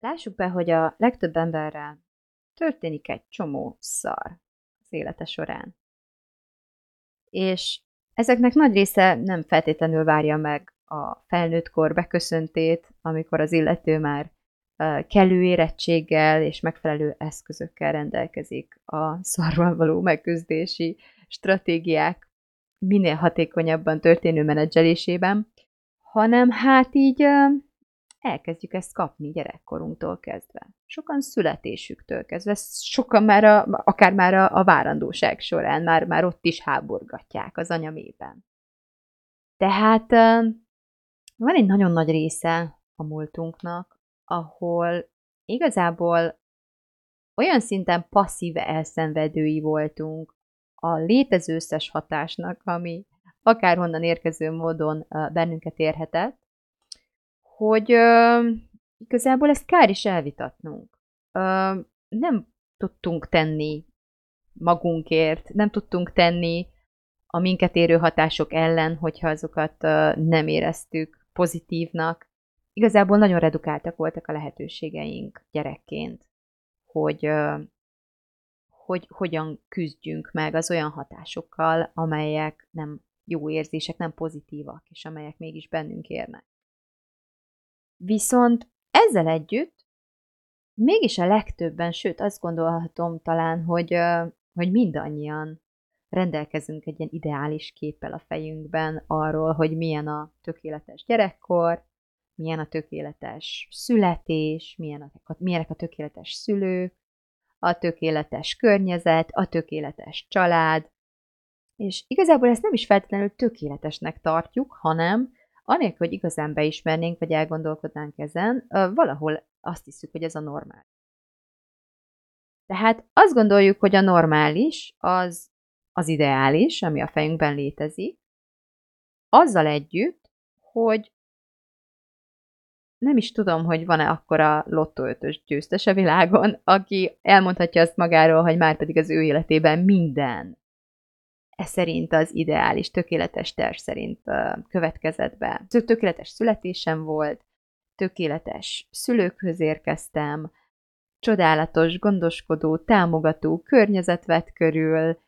Lássuk be, hogy a legtöbb emberrel történik egy csomó szar az élete során. És ezeknek nagy része nem feltétlenül várja meg a felnőtt kor beköszöntét, amikor az illető már kellő érettséggel és megfelelő eszközökkel rendelkezik a szarval való megküzdési stratégiák minél hatékonyabban történő menedzselésében, hanem hát így elkezdjük ezt kapni gyerekkorunktól kezdve. Sokan születésüktől kezdve, sokan már a, akár már a, a várandóság során, már, már ott is háborgatják az anyamében. Tehát van egy nagyon nagy része a múltunknak, ahol igazából olyan szinten passzív elszenvedői voltunk a létező összes hatásnak, ami akárhonnan érkező módon bennünket érhetett, hogy ö, igazából ezt kár is elvitatnunk. Ö, nem tudtunk tenni magunkért, nem tudtunk tenni a minket érő hatások ellen, hogyha azokat ö, nem éreztük pozitívnak. Igazából nagyon redukáltak voltak a lehetőségeink gyerekként, hogy, ö, hogy hogyan küzdjünk meg az olyan hatásokkal, amelyek nem jó érzések, nem pozitívak, és amelyek mégis bennünk érnek. Viszont ezzel együtt mégis a legtöbben, sőt azt gondolhatom talán, hogy, hogy mindannyian rendelkezünk egy ilyen ideális képpel a fejünkben arról, hogy milyen a tökéletes gyerekkor, milyen a tökéletes születés, milyen a, milyenek a tökéletes szülők, a tökéletes környezet, a tökéletes család, és igazából ezt nem is feltétlenül tökéletesnek tartjuk, hanem anélkül, hogy igazán beismernénk, vagy elgondolkodnánk ezen, valahol azt hiszük, hogy ez a normál. Tehát azt gondoljuk, hogy a normális az az ideális, ami a fejünkben létezik, azzal együtt, hogy nem is tudom, hogy van-e akkora lottóötös győztes a világon, aki elmondhatja azt magáról, hogy már pedig az ő életében minden ez szerint az ideális, tökéletes terv szerint következett be. Tökéletes születésem volt, tökéletes szülőkhöz érkeztem, csodálatos, gondoskodó, támogató környezet vett körül,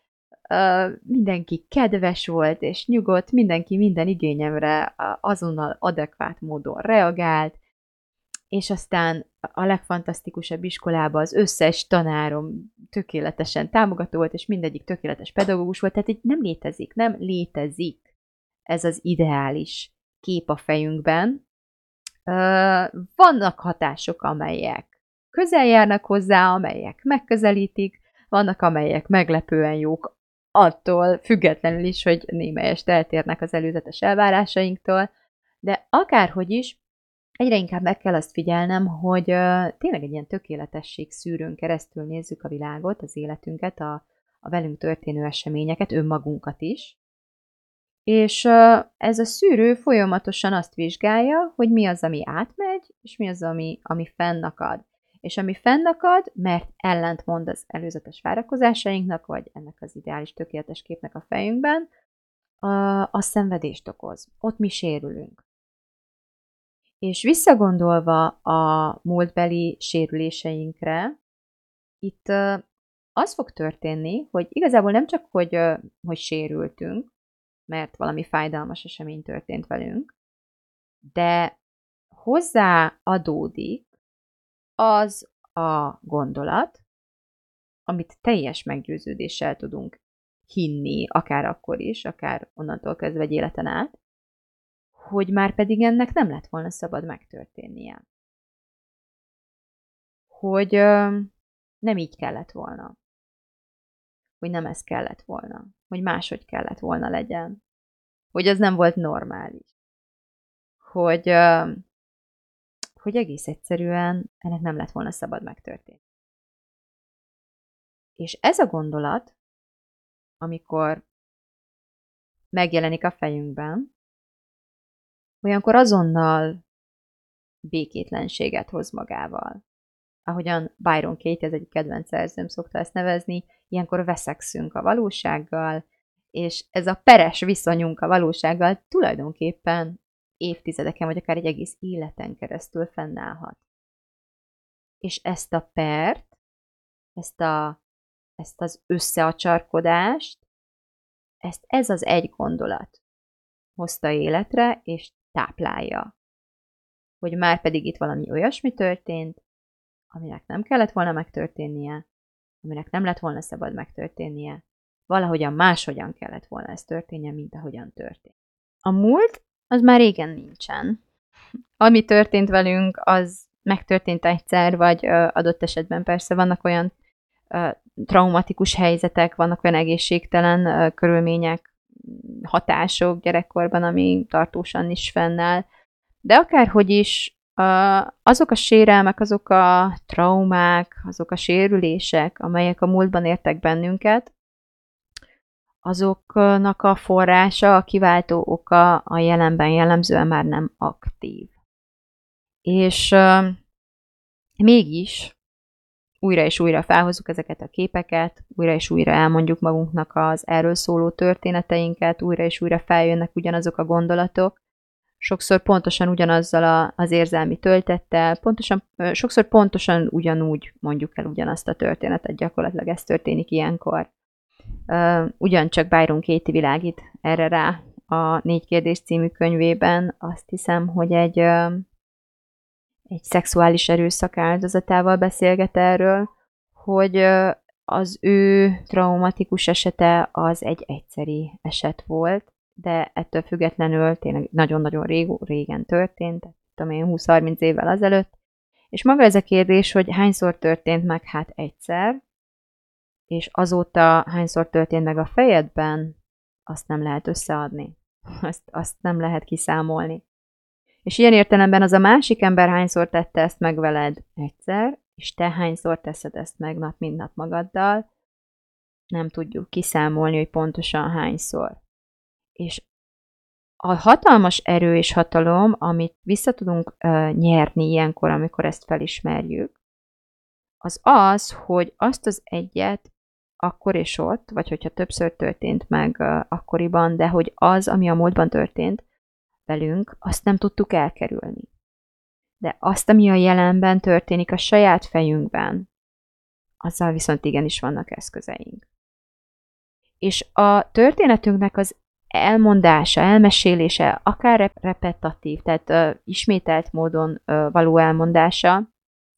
mindenki kedves volt és nyugodt, mindenki minden igényemre azonnal adekvát módon reagált, és aztán a legfantasztikusabb iskolába az összes tanárom tökéletesen támogató volt, és mindegyik tökéletes pedagógus volt, tehát így nem létezik, nem létezik ez az ideális kép a fejünkben. Vannak hatások, amelyek közel járnak hozzá, amelyek megközelítik, vannak, amelyek meglepően jók, attól függetlenül is, hogy némelyest eltérnek az előzetes elvárásainktól, de akárhogy is, egyre inkább meg kell azt figyelnem, hogy tényleg egy ilyen tökéletesség szűrőn keresztül nézzük a világot, az életünket, a, a velünk történő eseményeket, önmagunkat is. És ez a szűrő folyamatosan azt vizsgálja, hogy mi az, ami átmegy, és mi az, ami, ami fennakad. És ami fennakad, mert ellentmond az előzetes várakozásainknak, vagy ennek az ideális tökéletes képnek a fejünkben, a, a szenvedést okoz. Ott mi sérülünk. És visszagondolva a múltbeli sérüléseinkre, itt az fog történni, hogy igazából nem csak, hogy, hogy sérültünk, mert valami fájdalmas esemény történt velünk, de hozzá adódik az a gondolat, amit teljes meggyőződéssel tudunk hinni, akár akkor is, akár onnantól kezdve egy életen át, hogy már pedig ennek nem lett volna szabad megtörténnie. Hogy ö, nem így kellett volna. Hogy nem ez kellett volna. Hogy máshogy kellett volna legyen. Hogy az nem volt normális. Hogy ö, hogy egész egyszerűen ennek nem lett volna szabad megtörténni. És ez a gondolat, amikor megjelenik a fejünkben, olyankor azonnal békétlenséget hoz magával. Ahogyan Byron Katie, ez egy kedvenc szerzőm szokta ezt nevezni, ilyenkor veszekszünk a valósággal, és ez a peres viszonyunk a valósággal tulajdonképpen évtizedeken, vagy akár egy egész életen keresztül fennállhat. És ezt a pert, ezt, a, ezt az összeacsarkodást, ezt ez az egy gondolat hozta életre, és táplálja. Hogy már pedig itt valami olyasmi történt, aminek nem kellett volna megtörténnie, aminek nem lett volna szabad megtörténnie, valahogyan máshogyan kellett volna ez történjen, mint ahogyan történt. A múlt az már régen nincsen. Ami történt velünk, az megtörtént egyszer, vagy adott esetben persze vannak olyan traumatikus helyzetek, vannak olyan egészségtelen körülmények, hatások gyerekkorban, ami tartósan is fennáll. De akárhogy is, azok a sérelmek, azok a traumák, azok a sérülések, amelyek a múltban értek bennünket, azoknak a forrása, a kiváltó oka a jelenben jellemzően már nem aktív. És uh, mégis újra és újra felhozzuk ezeket a képeket, újra és újra elmondjuk magunknak az erről szóló történeteinket, újra és újra feljönnek ugyanazok a gondolatok, sokszor pontosan ugyanazzal a, az érzelmi töltettel, pontosan, sokszor pontosan ugyanúgy mondjuk el ugyanazt a történetet, gyakorlatilag ez történik ilyenkor. Ugyancsak Byron Katie világít erre rá a Négy kérdés című könyvében. Azt hiszem, hogy egy, egy szexuális erőszak áldozatával beszélget erről, hogy az ő traumatikus esete az egy egyszeri eset volt, de ettől függetlenül tényleg nagyon-nagyon régen történt, tudom én 20-30 évvel azelőtt, és maga ez a kérdés, hogy hányszor történt meg, hát egyszer, és azóta hányszor történt meg a fejedben, azt nem lehet összeadni. Azt, azt nem lehet kiszámolni. És ilyen értelemben az a másik ember hányszor tette ezt meg veled egyszer, és te hányszor teszed ezt meg nap mint nap magaddal, nem tudjuk kiszámolni, hogy pontosan hányszor. És a hatalmas erő és hatalom, amit vissza tudunk uh, nyerni ilyenkor, amikor ezt felismerjük, az az, hogy azt az egyet akkor és ott, vagy hogyha többször történt meg uh, akkoriban, de hogy az, ami a múltban történt velünk, azt nem tudtuk elkerülni. De azt, ami a jelenben történik a saját fejünkben, azzal viszont igenis vannak eszközeink. És a történetünknek az elmondása, elmesélése, akár repetatív, tehát uh, ismételt módon uh, való elmondása,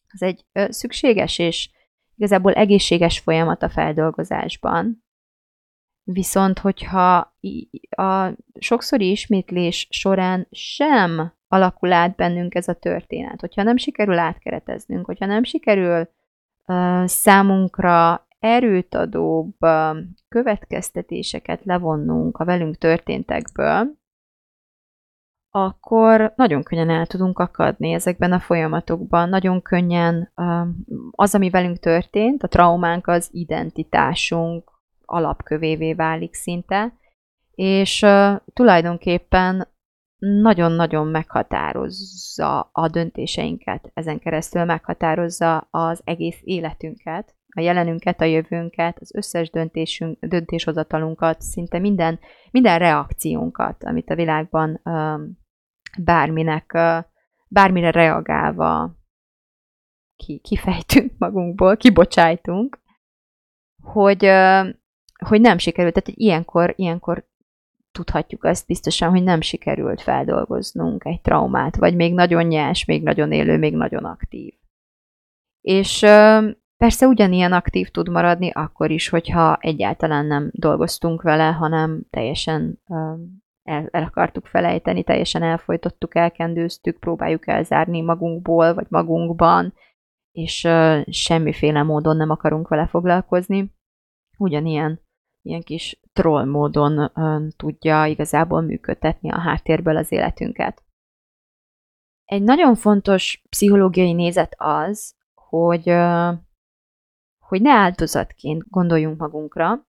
az egy uh, szükséges és igazából egészséges folyamat a feldolgozásban. Viszont, hogyha a sokszori ismétlés során sem alakul át bennünk ez a történet, hogyha nem sikerül átkereteznünk, hogyha nem sikerül uh, számunkra erőt adóbb uh, következtetéseket levonnunk a velünk történtekből, akkor nagyon könnyen el tudunk akadni ezekben a folyamatokban. Nagyon könnyen az, ami velünk történt, a traumánk az identitásunk alapkövévé válik szinte, és tulajdonképpen nagyon-nagyon meghatározza a döntéseinket, ezen keresztül meghatározza az egész életünket, a jelenünket, a jövőnket, az összes döntésünk, döntéshozatalunkat, szinte minden, minden reakciónkat, amit a világban bárminek, bármire reagálva ki, kifejtünk magunkból, kibocsájtunk, hogy, hogy nem sikerült. Tehát ilyenkor, ilyenkor tudhatjuk azt biztosan, hogy nem sikerült feldolgoznunk egy traumát, vagy még nagyon nyers, még nagyon élő, még nagyon aktív. És persze ugyanilyen aktív tud maradni akkor is, hogyha egyáltalán nem dolgoztunk vele, hanem teljesen el, el akartuk felejteni, teljesen elfolytottuk, elkendőztük, próbáljuk elzárni magunkból, vagy magunkban, és semmiféle módon nem akarunk vele foglalkozni. Ugyanilyen ilyen kis troll módon tudja igazából működtetni a háttérből az életünket. egy nagyon fontos pszichológiai nézet az, hogy, hogy ne áldozatként gondoljunk magunkra,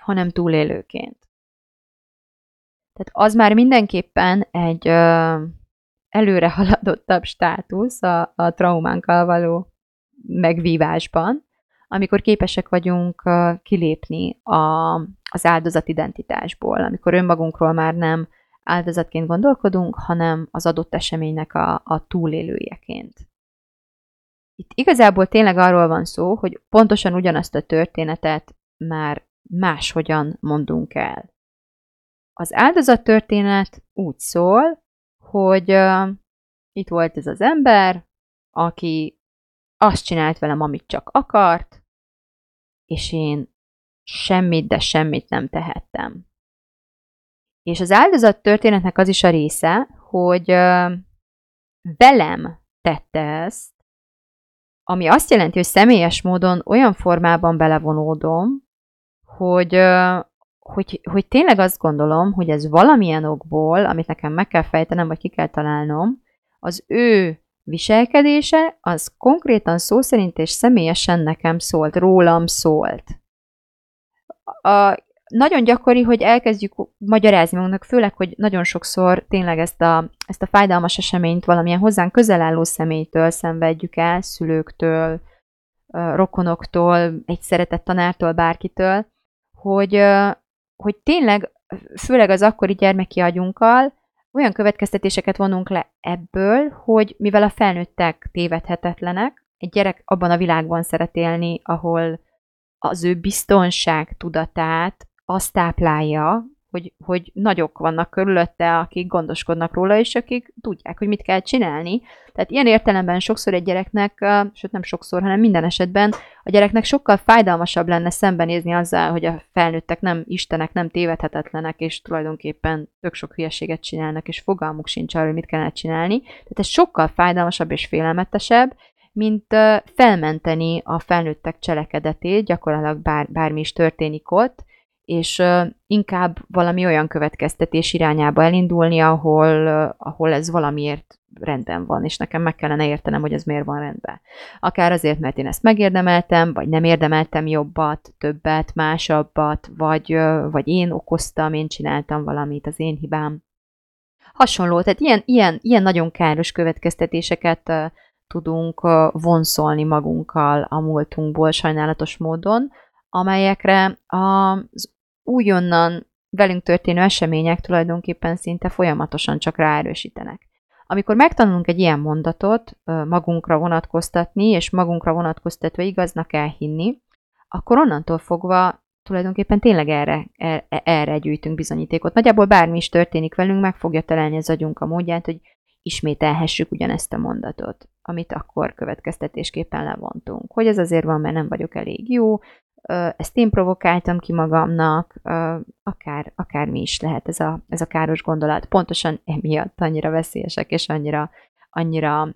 hanem túlélőként. Tehát az már mindenképpen egy előre haladottabb státusz a, a traumánkkal való megvívásban, amikor képesek vagyunk kilépni a, az áldozatidentitásból, amikor önmagunkról már nem áldozatként gondolkodunk, hanem az adott eseménynek a, a túlélőjeként. Itt igazából tényleg arról van szó, hogy pontosan ugyanazt a történetet már máshogyan mondunk el. Az áldozat történet úgy szól, hogy uh, itt volt ez az ember, aki azt csinált velem, amit csak akart, és én semmit, de semmit nem tehettem. És az áldozat történetnek az is a része, hogy velem tette ezt, ami azt jelenti, hogy személyes módon olyan formában belevonódom, hogy, hogy, hogy tényleg azt gondolom, hogy ez valamilyen okból, amit nekem meg kell fejtenem, vagy ki kell találnom, az ő viselkedése az konkrétan szó szerint és személyesen nekem szólt, rólam szólt. A, nagyon gyakori, hogy elkezdjük magyarázni magunknak, főleg, hogy nagyon sokszor tényleg ezt a, ezt a fájdalmas eseményt valamilyen hozzánk közel álló személytől szenvedjük el, szülőktől, rokonoktól, egy szeretett tanártól, bárkitől, hogy, hogy tényleg, főleg az akkori gyermeki agyunkkal, olyan következtetéseket vonunk le ebből, hogy mivel a felnőttek tévedhetetlenek, egy gyerek abban a világban szeret élni, ahol az ő biztonság tudatát azt táplálja, hogy, hogy nagyok vannak körülötte, akik gondoskodnak róla, és akik tudják, hogy mit kell csinálni. Tehát ilyen értelemben sokszor egy gyereknek, sőt nem sokszor, hanem minden esetben a gyereknek sokkal fájdalmasabb lenne szembenézni azzal, hogy a felnőttek nem istenek, nem tévedhetetlenek, és tulajdonképpen tök sok hülyeséget csinálnak, és fogalmuk sincs arról, mit kellene csinálni. Tehát ez sokkal fájdalmasabb és félelmetesebb, mint felmenteni a felnőttek cselekedetét, gyakorlatilag bár, bármi is történik ott, és inkább valami olyan következtetés irányába elindulni, ahol, ahol ez valamiért rendben van, és nekem meg kellene értenem, hogy ez miért van rendben. Akár azért, mert én ezt megérdemeltem, vagy nem érdemeltem jobbat, többet, másabbat, vagy, vagy én okoztam, én csináltam valamit, az én hibám. Hasonló, tehát ilyen, ilyen, ilyen nagyon káros következtetéseket tudunk vonszolni magunkkal a múltunkból sajnálatos módon, amelyekre az újonnan velünk történő események tulajdonképpen szinte folyamatosan csak ráerősítenek. Amikor megtanulunk egy ilyen mondatot magunkra vonatkoztatni, és magunkra vonatkoztatva igaznak elhinni, akkor onnantól fogva tulajdonképpen tényleg erre, erre, erre gyűjtünk bizonyítékot. Nagyjából bármi is történik velünk, meg fogja találni az agyunk a módját, hogy ismételhessük ugyanezt a mondatot, amit akkor következtetésképpen levontunk. Hogy ez azért van, mert nem vagyok elég jó, ezt én provokáltam ki magamnak, akár, akár mi is lehet ez a, ez a káros gondolat. Pontosan emiatt annyira veszélyesek, és annyira, annyira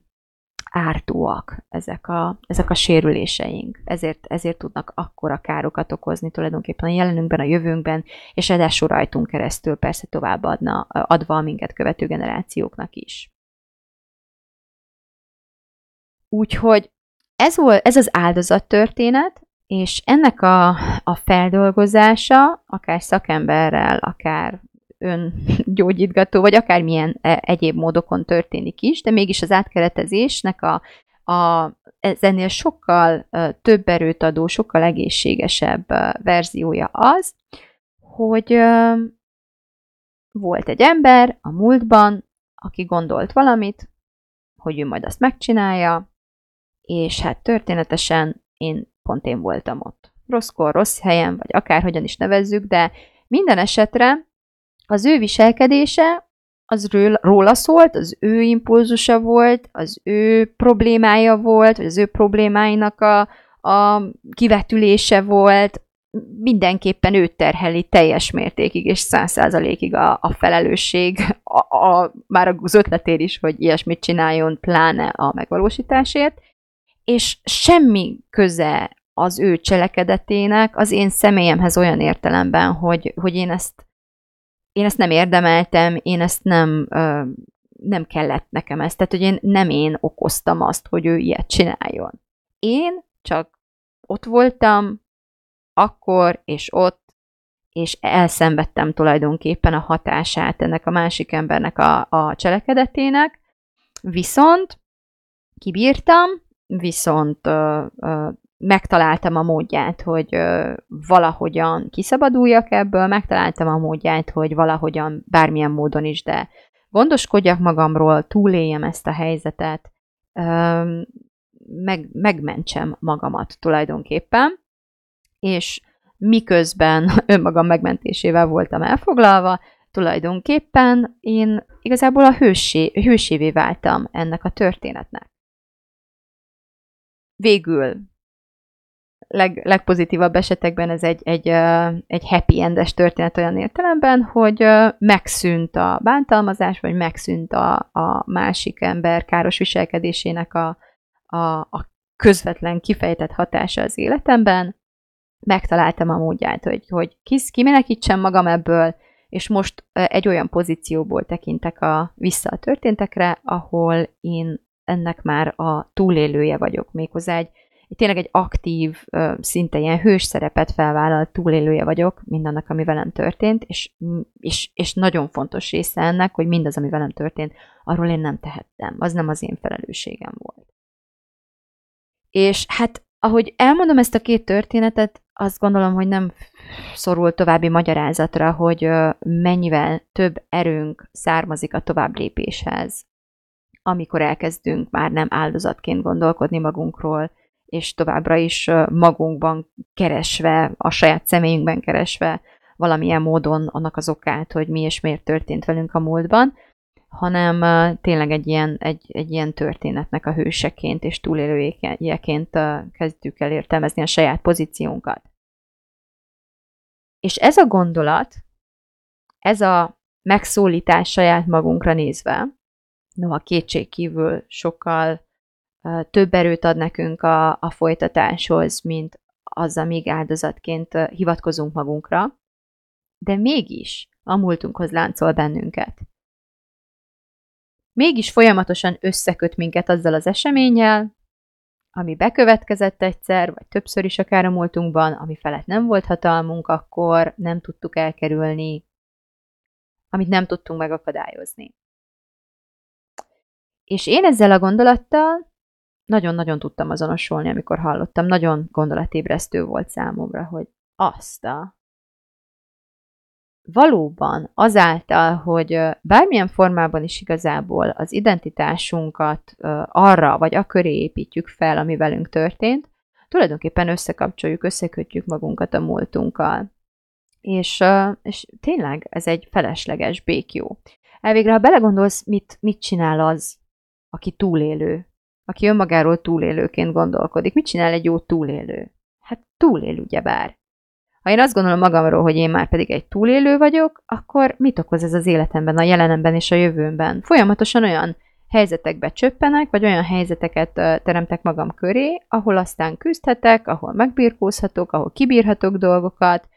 ártóak ezek a, ezek a sérüléseink. Ezért, ezért tudnak akkora károkat okozni tulajdonképpen a jelenünkben, a jövőnkben, és ráadásul rajtunk keresztül persze továbbadna, adva a minket követő generációknak is. Úgyhogy ez, volt, ez az áldozattörténet, és ennek a, a feldolgozása, akár szakemberrel, akár öngyógyítgató, vagy akármilyen e, egyéb módokon történik is, de mégis az átkeretezésnek a, a, ez ennél sokkal több erőt adó, sokkal egészségesebb verziója az, hogy volt egy ember a múltban, aki gondolt valamit, hogy ő majd azt megcsinálja, és hát történetesen én pont én voltam ott. Rosszkor, rossz helyen, vagy akárhogyan is nevezzük, de minden esetre az ő viselkedése az róla szólt, az ő impulzusa volt, az ő problémája volt, vagy az ő problémáinak a, a kivetülése volt, mindenképpen őt terheli teljes mértékig és száz százalékig a, a felelősség, a, a, már az ötletér is, hogy ilyesmit csináljon, pláne a megvalósításért, és semmi köze az ő cselekedetének az én személyemhez olyan értelemben, hogy, hogy én ezt én ezt nem érdemeltem, én ezt nem, nem kellett nekem ezt, tehát hogy én nem én okoztam azt, hogy ő ilyet csináljon. Én csak ott voltam, akkor és ott, és elszenvedtem tulajdonképpen a hatását ennek a másik embernek a, a cselekedetének, viszont kibírtam, viszont ö, ö, megtaláltam a módját, hogy ö, valahogyan kiszabaduljak ebből, megtaláltam a módját, hogy valahogyan bármilyen módon is, de gondoskodjak magamról, túléljem ezt a helyzetet, ö, meg, megmentsem magamat tulajdonképpen, és miközben önmagam megmentésével voltam elfoglalva, tulajdonképpen én igazából a hősé, hősévé váltam ennek a történetnek. Végül leg, legpozitívabb esetekben ez egy, egy, egy happy endes történet olyan értelemben, hogy megszűnt a bántalmazás, vagy megszűnt a, a másik ember káros viselkedésének a, a, a közvetlen kifejtett hatása az életemben, megtaláltam a módját, hogy, hogy kis, kimenekítsem magam ebből, és most egy olyan pozícióból tekintek a, vissza a történtekre, ahol én ennek már a túlélője vagyok, méghozzá egy, tényleg egy aktív, szinte ilyen hős szerepet felvállalt túlélője vagyok mindannak, ami velem történt, és, és, és nagyon fontos része ennek, hogy mindaz, ami velem történt, arról én nem tehettem. Az nem az én felelősségem volt. És hát, ahogy elmondom ezt a két történetet, azt gondolom, hogy nem szorul további magyarázatra, hogy mennyivel több erőnk származik a tovább lépéshez, amikor elkezdünk már nem áldozatként gondolkodni magunkról, és továbbra is magunkban keresve, a saját személyünkben keresve valamilyen módon annak az okát, hogy mi és miért történt velünk a múltban, hanem tényleg egy ilyen, egy, egy ilyen történetnek a hőseként és túlélőjeként kezdjük el értelmezni a saját pozíciónkat. És ez a gondolat, ez a megszólítás saját magunkra nézve, noha kétség kívül sokkal több erőt ad nekünk a, a folytatáshoz, mint az, amíg áldozatként hivatkozunk magunkra, de mégis a múltunkhoz láncol bennünket. Mégis folyamatosan összeköt minket azzal az eseménnyel, ami bekövetkezett egyszer, vagy többször is akár a múltunkban, ami felett nem volt hatalmunk, akkor nem tudtuk elkerülni, amit nem tudtunk megakadályozni. És én ezzel a gondolattal nagyon-nagyon tudtam azonosulni, amikor hallottam. Nagyon gondolatébresztő volt számomra, hogy azt a valóban azáltal, hogy bármilyen formában is igazából az identitásunkat arra vagy a köré építjük fel, ami velünk történt, tulajdonképpen összekapcsoljuk, összekötjük magunkat a múltunkkal. És, és tényleg ez egy felesleges békjó. Elvégre, ha belegondolsz, mit, mit csinál az, aki túlélő, aki önmagáról túlélőként gondolkodik. Mit csinál egy jó túlélő? Hát túlél ugyebár. Ha én azt gondolom magamról, hogy én már pedig egy túlélő vagyok, akkor mit okoz ez az életemben, a jelenemben és a jövőmben? Folyamatosan olyan helyzetekbe csöppenek, vagy olyan helyzeteket teremtek magam köré, ahol aztán küzdhetek, ahol megbirkózhatok, ahol kibírhatok dolgokat,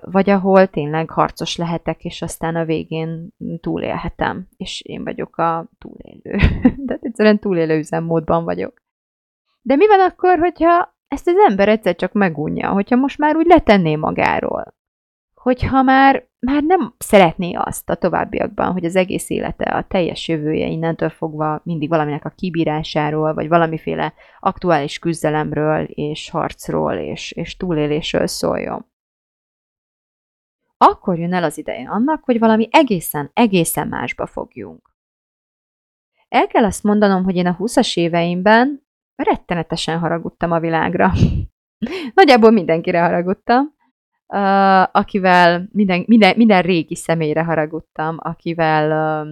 vagy ahol tényleg harcos lehetek, és aztán a végén túlélhetem, és én vagyok a túlélő. De egyszerűen túlélő üzemmódban vagyok. De mi van akkor, hogyha ezt az ember egyszer csak megunja, hogyha most már úgy letenné magáról? Hogyha már, már nem szeretné azt a továbbiakban, hogy az egész élete, a teljes jövője innentől fogva mindig valaminek a kibírásáról, vagy valamiféle aktuális küzdelemről, és harcról, és, és túlélésről szóljon akkor jön el az ideje annak, hogy valami egészen, egészen másba fogjunk. El kell azt mondanom, hogy én a 20-as éveimben rettenetesen haragudtam a világra. Nagyjából mindenkire haragudtam, akivel minden, minden, minden régi személyre haragudtam, akivel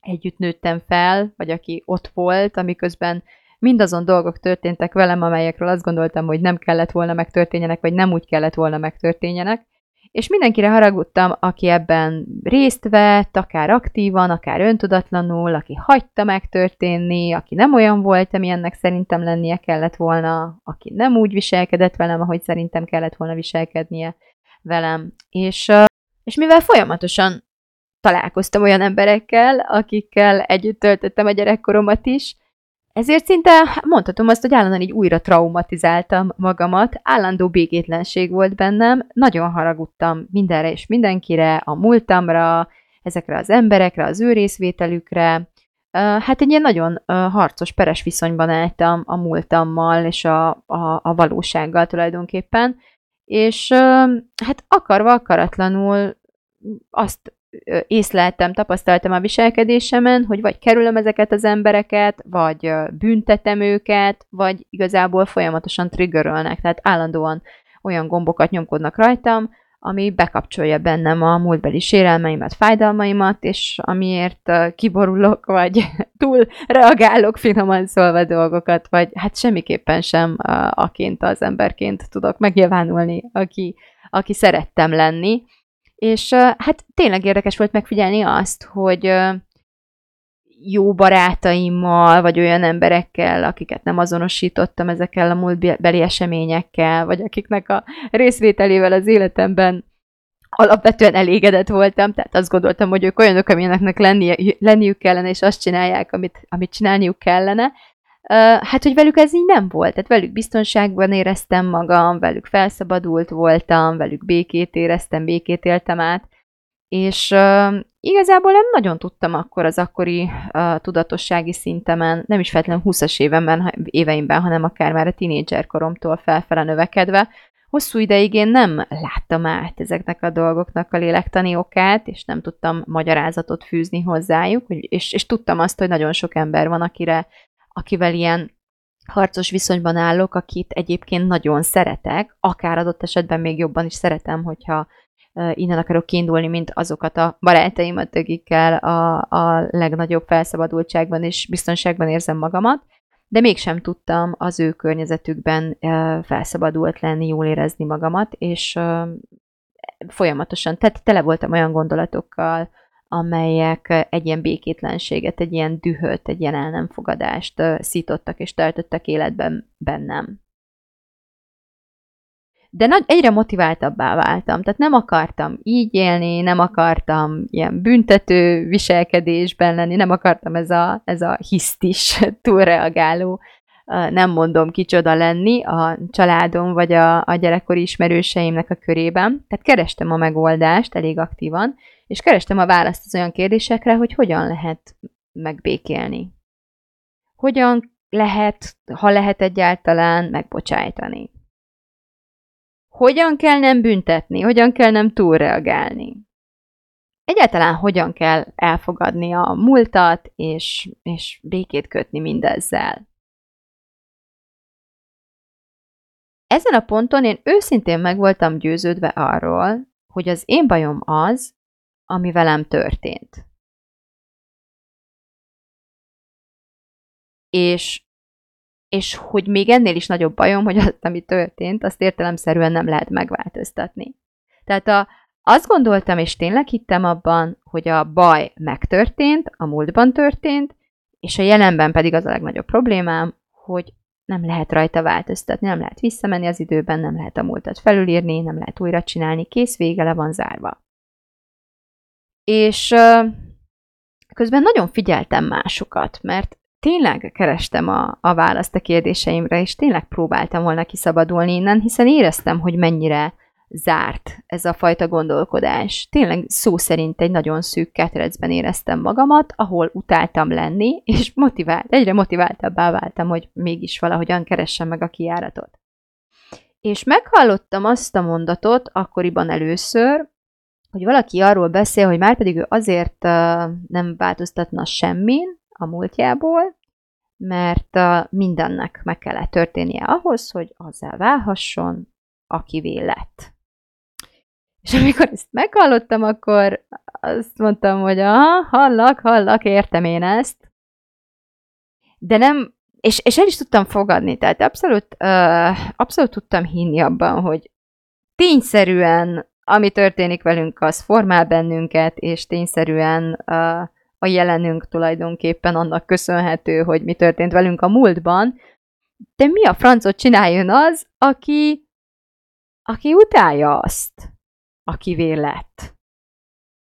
együtt nőttem fel, vagy aki ott volt, amiközben mindazon dolgok történtek velem, amelyekről azt gondoltam, hogy nem kellett volna megtörténjenek, vagy nem úgy kellett volna megtörténjenek, és mindenkire haragudtam, aki ebben részt vett, akár aktívan, akár öntudatlanul, aki hagyta megtörténni, aki nem olyan volt, ami ennek szerintem lennie kellett volna, aki nem úgy viselkedett velem, ahogy szerintem kellett volna viselkednie velem. És, és mivel folyamatosan találkoztam olyan emberekkel, akikkel együtt töltöttem a gyerekkoromat is, ezért szinte mondhatom azt, hogy állandóan így újra traumatizáltam magamat, állandó békétlenség volt bennem, nagyon haragudtam mindenre és mindenkire, a múltamra, ezekre az emberekre, az ő részvételükre. Hát egy ilyen nagyon harcos, peres viszonyban álltam a múltammal és a, a, a valósággal tulajdonképpen, és hát akarva, akaratlanul azt észleltem, tapasztaltam a viselkedésemen, hogy vagy kerülöm ezeket az embereket, vagy büntetem őket, vagy igazából folyamatosan triggerölnek, tehát állandóan olyan gombokat nyomkodnak rajtam, ami bekapcsolja bennem a múltbeli sérelmeimet, fájdalmaimat, és amiért kiborulok, vagy túl reagálok finoman szólva dolgokat, vagy hát semmiképpen sem aként az emberként tudok megnyilvánulni, aki, aki szerettem lenni. És hát tényleg érdekes volt megfigyelni azt, hogy jó barátaimmal, vagy olyan emberekkel, akiket nem azonosítottam ezekkel a múltbeli eseményekkel, vagy akiknek a részvételével az életemben alapvetően elégedett voltam, tehát azt gondoltam, hogy ők olyanok, amilyeneknek lennie, lenniük kellene, és azt csinálják, amit, amit csinálniuk kellene. Hát, hogy velük ez így nem volt, tehát velük biztonságban éreztem magam, velük felszabadult voltam, velük békét éreztem, békét éltem át, és uh, igazából nem nagyon tudtam akkor az akkori uh, tudatossági szintemen, nem is feltétlenül 20-as éveimben, éveimben, hanem akár már a tinédzser koromtól felfele növekedve, hosszú ideig én nem láttam át ezeknek a dolgoknak a lélektani okát, és nem tudtam magyarázatot fűzni hozzájuk, és, és tudtam azt, hogy nagyon sok ember van, akire, akivel ilyen harcos viszonyban állok, akit egyébként nagyon szeretek, akár adott esetben még jobban is szeretem, hogyha innen akarok kiindulni, mint azokat a barátaimat, akikkel a, a legnagyobb felszabadultságban és biztonságban érzem magamat, de mégsem tudtam az ő környezetükben felszabadult lenni, jól érezni magamat, és folyamatosan, tehát tele voltam olyan gondolatokkal, amelyek egy ilyen békétlenséget, egy ilyen dühöt, egy ilyen el nem fogadást szítottak és töltöttek életben bennem de nagy, egyre motiváltabbá váltam, tehát nem akartam így élni, nem akartam ilyen büntető viselkedésben lenni, nem akartam ez a, ez a hisztis, túlreagáló, nem mondom kicsoda lenni a családom vagy a, a gyerekkori ismerőseimnek a körében. Tehát kerestem a megoldást elég aktívan, és kerestem a választ az olyan kérdésekre, hogy hogyan lehet megbékélni. Hogyan lehet, ha lehet egyáltalán, megbocsájtani hogyan kell nem büntetni, hogyan kell nem túlreagálni. Egyáltalán hogyan kell elfogadni a múltat, és, és békét kötni mindezzel. Ezen a ponton én őszintén meg voltam győződve arról, hogy az én bajom az, ami velem történt. És és hogy még ennél is nagyobb bajom, hogy azt, ami történt, azt értelemszerűen nem lehet megváltoztatni. Tehát a, azt gondoltam, és tényleg hittem abban, hogy a baj megtörtént, a múltban történt, és a jelenben pedig az a legnagyobb problémám, hogy nem lehet rajta változtatni, nem lehet visszamenni az időben, nem lehet a múltat felülírni, nem lehet újra csinálni, kész, vége, le van zárva. És közben nagyon figyeltem másokat, mert tényleg kerestem a, a választ a kérdéseimre, és tényleg próbáltam volna kiszabadulni innen, hiszen éreztem, hogy mennyire zárt ez a fajta gondolkodás. Tényleg szó szerint egy nagyon szűk ketrecben éreztem magamat, ahol utáltam lenni, és motivált, egyre motiváltabbá váltam, hogy mégis valahogyan keressem meg a kiáratot. És meghallottam azt a mondatot akkoriban először, hogy valaki arról beszél, hogy már pedig ő azért nem változtatna semmin, a múltjából, mert mindennek meg kellett történnie ahhoz, hogy azzal válhasson, akivé lett. És amikor ezt meghallottam, akkor azt mondtam, hogy aha, hallak, hallak, értem én ezt. De nem, és, és el is tudtam fogadni, tehát abszolút, uh, abszolút tudtam hinni abban, hogy tényszerűen, ami történik velünk, az formál bennünket, és tényszerűen a jelenünk tulajdonképpen annak köszönhető, hogy mi történt velünk a múltban, de mi a francot csináljon az, aki, aki utálja azt, aki lett.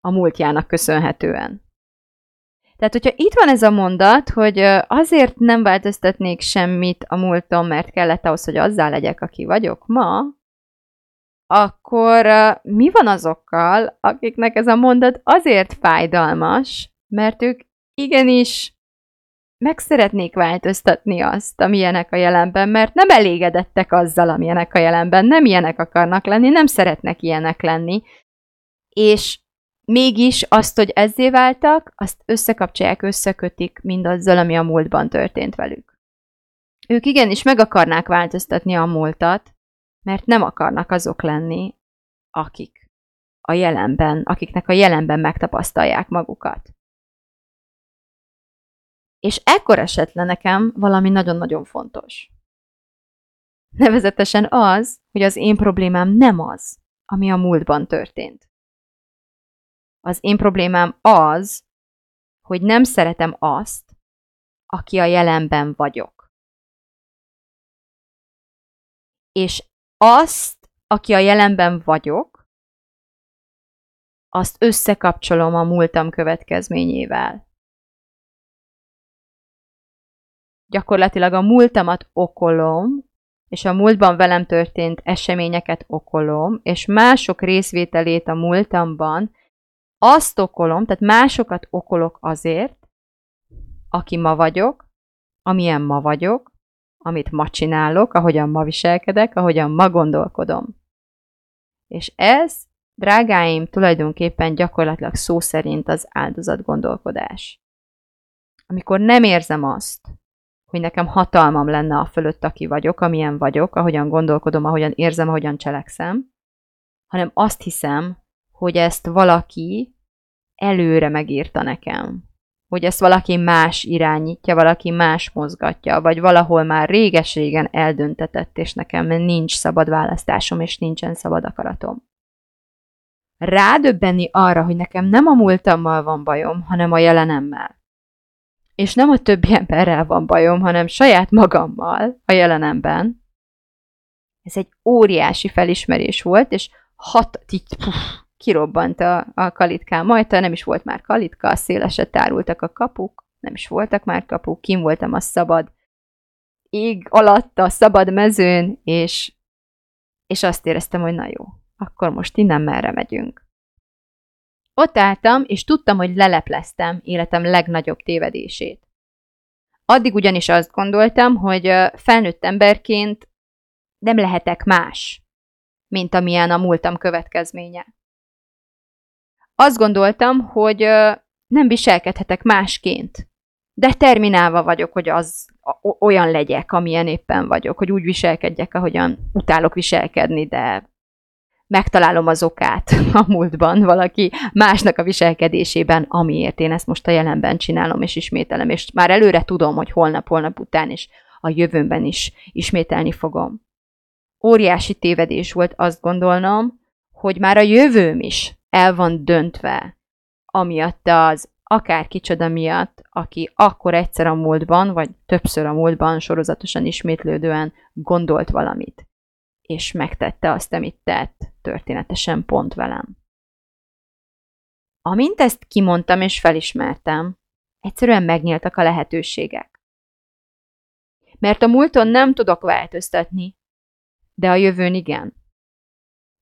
a múltjának köszönhetően. Tehát, hogyha itt van ez a mondat, hogy azért nem változtatnék semmit a múlton, mert kellett ahhoz, hogy azzá legyek, aki vagyok ma, akkor mi van azokkal, akiknek ez a mondat azért fájdalmas, mert ők igenis meg szeretnék változtatni azt, amilyenek a jelenben, mert nem elégedettek azzal, amilyenek a jelenben, nem ilyenek akarnak lenni, nem szeretnek ilyenek lenni, és mégis azt, hogy ezzé váltak, azt összekapcsolják, összekötik mindazzal, ami a múltban történt velük. Ők igenis meg akarnák változtatni a múltat, mert nem akarnak azok lenni, akik a jelenben, akiknek a jelenben megtapasztalják magukat. És ekkor esett le nekem valami nagyon-nagyon fontos. Nevezetesen az, hogy az én problémám nem az, ami a múltban történt. Az én problémám az, hogy nem szeretem azt, aki a jelenben vagyok. És azt, aki a jelenben vagyok, azt összekapcsolom a múltam következményével. Gyakorlatilag a múltamat okolom, és a múltban velem történt eseményeket okolom, és mások részvételét a múltamban azt okolom, tehát másokat okolok azért, aki ma vagyok, amilyen ma vagyok, amit ma csinálok, ahogyan ma viselkedek, ahogyan ma gondolkodom. És ez, drágáim, tulajdonképpen gyakorlatilag szó szerint az áldozat gondolkodás. Amikor nem érzem azt, hogy nekem hatalmam lenne a fölött, aki vagyok, amilyen vagyok, ahogyan gondolkodom, ahogyan érzem, ahogyan cselekszem, hanem azt hiszem, hogy ezt valaki előre megírta nekem. Hogy ezt valaki más irányítja, valaki más mozgatja, vagy valahol már réges-régen eldöntetett, és nekem nincs szabad választásom, és nincsen szabad akaratom. Rádöbbenni arra, hogy nekem nem a múltammal van bajom, hanem a jelenemmel. És nem a többi emberrel van bajom, hanem saját magammal a jelenemben. Ez egy óriási felismerés volt, és hat, így, puf, kirobbant a, a kalitkám Majta, nem is volt már kalitka, szélesre tárultak a kapuk, nem is voltak már kapuk, kim voltam a szabad ég alatt, a szabad mezőn, és, és azt éreztem, hogy na jó, akkor most innen merre megyünk. Ott álltam, és tudtam, hogy lelepleztem életem legnagyobb tévedését. Addig ugyanis azt gondoltam, hogy felnőtt emberként nem lehetek más, mint amilyen a múltam következménye. Azt gondoltam, hogy nem viselkedhetek másként. Determinálva vagyok, hogy az olyan legyek, amilyen éppen vagyok, hogy úgy viselkedjek, ahogyan utálok viselkedni, de megtalálom az okát a múltban valaki másnak a viselkedésében, amiért én ezt most a jelenben csinálom és ismételem, és már előre tudom, hogy holnap-holnap után is a jövőben is ismételni fogom. Óriási tévedés volt azt gondolnom, hogy már a jövőm is el van döntve, amiatt az akár kicsoda miatt, aki akkor egyszer a múltban, vagy többször a múltban sorozatosan ismétlődően gondolt valamit, és megtette azt, amit tett, történetesen pont velem. Amint ezt kimondtam és felismertem, egyszerűen megnyíltak a lehetőségek. Mert a múlton nem tudok változtatni, de a jövőn igen.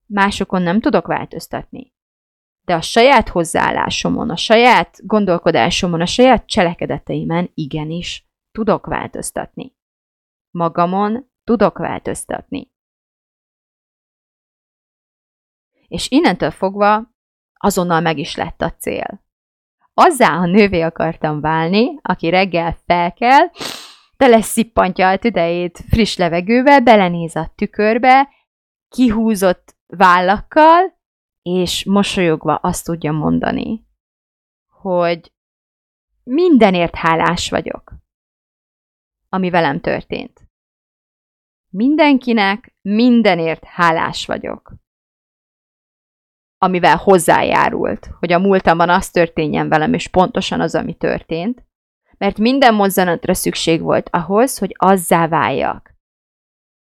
Másokon nem tudok változtatni, de a saját hozzáállásomon, a saját gondolkodásomon, a saját cselekedeteimen igenis tudok változtatni. Magamon tudok változtatni. És innentől fogva azonnal meg is lett a cél. Azzá a nővé akartam válni, aki reggel felkel, szippantja a tüdejét friss levegővel, belenéz a tükörbe, kihúzott vállakkal, és mosolyogva azt tudja mondani, hogy mindenért hálás vagyok, ami velem történt. Mindenkinek mindenért hálás vagyok, amivel hozzájárult, hogy a múltamban az történjen velem, és pontosan az, ami történt, mert minden mozzanatra szükség volt ahhoz, hogy azzá váljak,